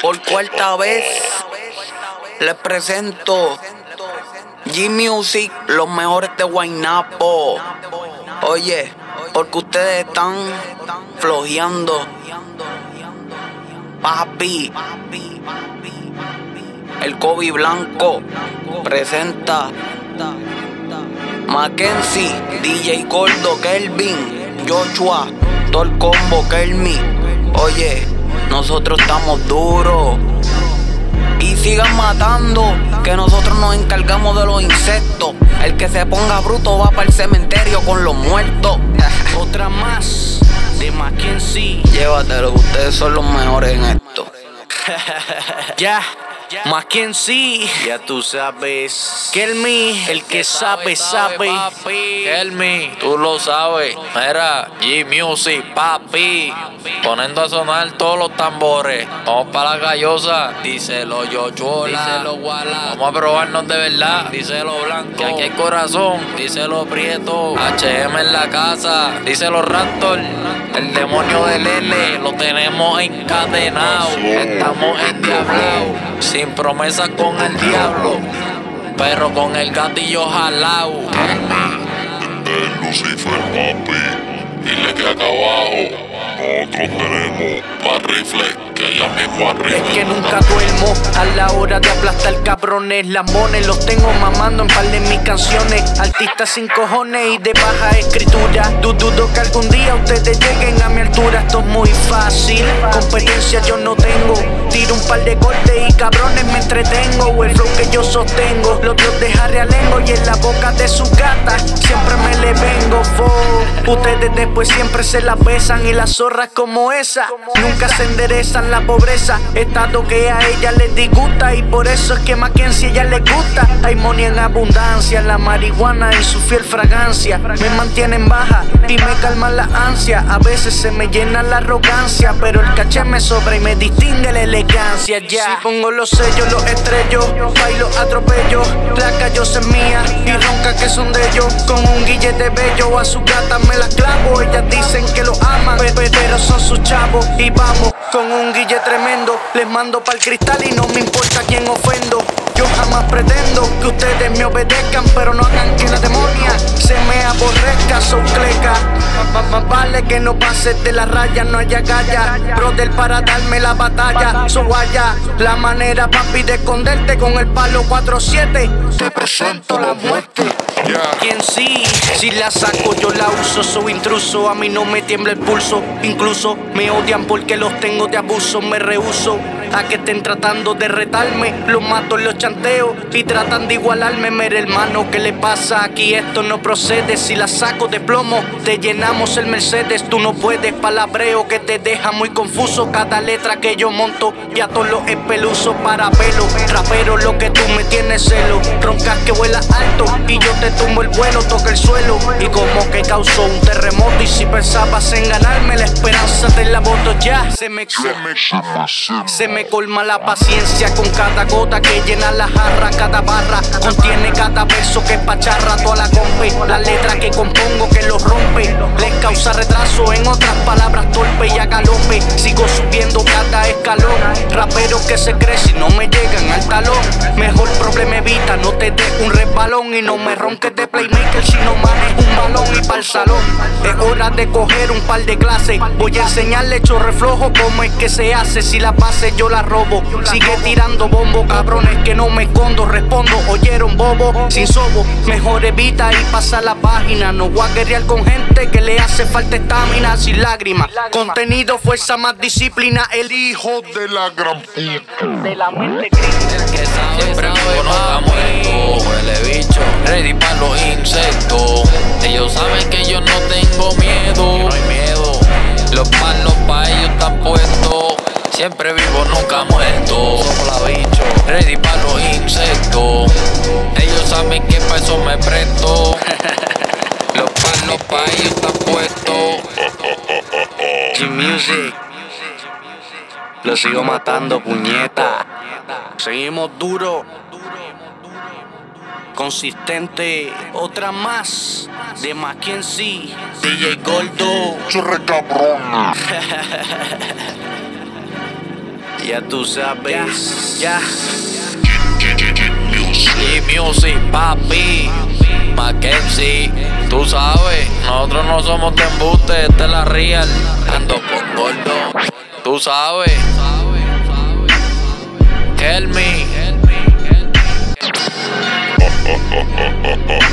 Por cuarta vez les presento G-Music, los mejores de Guaynapo. Oye, porque ustedes están flojeando. Papi, el Kobe Blanco presenta Mackenzie, DJ Gordo, Kelvin, Joshua, todo el combo, Kelmi. Oye, nosotros estamos duros. Y sigan matando, que nosotros nos encargamos de los insectos. El que se ponga bruto va para el cementerio con los muertos. Otra más de Mackenzie. Llévatelo, ustedes son los mejores en esto. ya. Mackenzie, ya tú sabes. Kelmi, el que sabe, sabe. Kelmi, tú lo sabes. Mira, G-Music, papi. Poniendo a sonar todos los tambores. Vamos para la gallosa. Díselo yo, chola. Díselo Wala. Vamos a probarnos de verdad. Díselo Blanco. Que aquí hay corazón. Díselo Prieto. HM en la casa. Díselo Raptor. El demonio del L. Lo tenemos encadenado. Estamos endiablados. Sin promesas con el diablo. Pero con el gatillo jalao. El Lucifer, papi. Dile que acá abajo nosotros tenemos más rifles Es que nunca duermo a la hora de aplastar cabrones. Lamones los tengo mamando en par de mis canciones. Artistas sin cojones y de baja escritura. Dudo que algún día ustedes lleguen a mi altura. Esto es muy fácil. Competencia yo no tengo. Tiro un par de cortes y cabrones me entretengo. El flow que yo sostengo. Los dios de realengo y en la boca de su gata. Siempre me le vengo. Ustedes después siempre se la besan y las zorras como esa. Nunca se enderezan la pobreza. Estado que a ella les disgusta. Y por eso es que Mackenzie ella les gusta. Hay money en abundancia. La marihuana y su fiel fragancia. Me mantienen baja y me calman la ansia. A veces se me llena la arrogancia. Pero el caché me sobra y me distingue la elegancia. Ya. Si pongo los sellos, los estrellos. Bailo atropello. La callosa es mía. Y ronca que son de ellos. Con un guillete bello. A su gata me la clavo. Ellas dicen que lo aman. pe- pe- Pero son sus chavos. Y vamos con un guille tremendo. Les mando pa'l cristal y no me importa quién ofendo. Yo jamás pretendo que ustedes me obedezcan, pero no hagan que la demonia se me aborrezca, son cleca. Más- vale que no pases de la raya, no haya galla. Brother para darme la batalla, so vaya. La manera, papi, de esconderte con el palo 4-7. Te presento la muerte. Quien sí, si la saco yo la uso, soy intruso, a mí no me tiembla el pulso, incluso me odian porque los tengo de abuso, me rehuso a que estén tratando de retarme, los mato los chanteos y tratan de igualarme, mire hermano, ¿qué le pasa aquí? Esto no procede, si la saco de plomo, te llenamos el Mercedes, tú no puedes, palabreo que te deja muy confuso, cada letra que yo monto y a todos los espeluzo para pelo, rapero lo que tú me tienes celo, roncas que vuela alto y yo te tumbo el vuelo, toca el suelo. Y como que causó un terremoto y si pensabas en ganarme la esperanza te la boto ya, se me, se me colma la paciencia con cada gota que llena la jarra, cada barra contiene cada verso que pacharra toda la compe, la letra que compongo que lo rompe, les causa retraso, en otras palabras torpe y a galope, sigo subiendo cada escalón, raperos que se creen si no me llegan al talón, no te des un resbalón y no me ronques de playmaker si no manejo un balón y pa'l salón, es hora de coger un par de clases, voy a enseñarle hecho reflojo cómo es que se hace, si la base yo la robo, sigue tirando bombo, cabrones que no me escondo, respondo, oyeron bobo, sin sobo, mejor evita y pasa la página, no voy a guerrear con gente que le hace falta estamina. Sin lágrimas, contenido, fuerza más disciplina, el hijo de la gran de la mente crítica. El que Siempre los insectos. Ellos saben que yo no tengo miedo. No hay miedo. Los palos pa' ellos están puestos. Siempre vivo, nunca muerto. Sopla bicho, ready para los insectos. Ellos saben que pa' eso me presto. Los palos pa' ellos están puestos. G-Music. Lo sigo matando, puñeta. Seguimos duro consistente, otra más de Mackenzie, DJ Gordo. Churre cabrón. ya tú sabes. Ya. Y music, papi. Mackenzie, tú sabes, nosotros no somos de embuste, esta es la real. Ando con gordo, tú sabes. Tell me. ha ha ha ha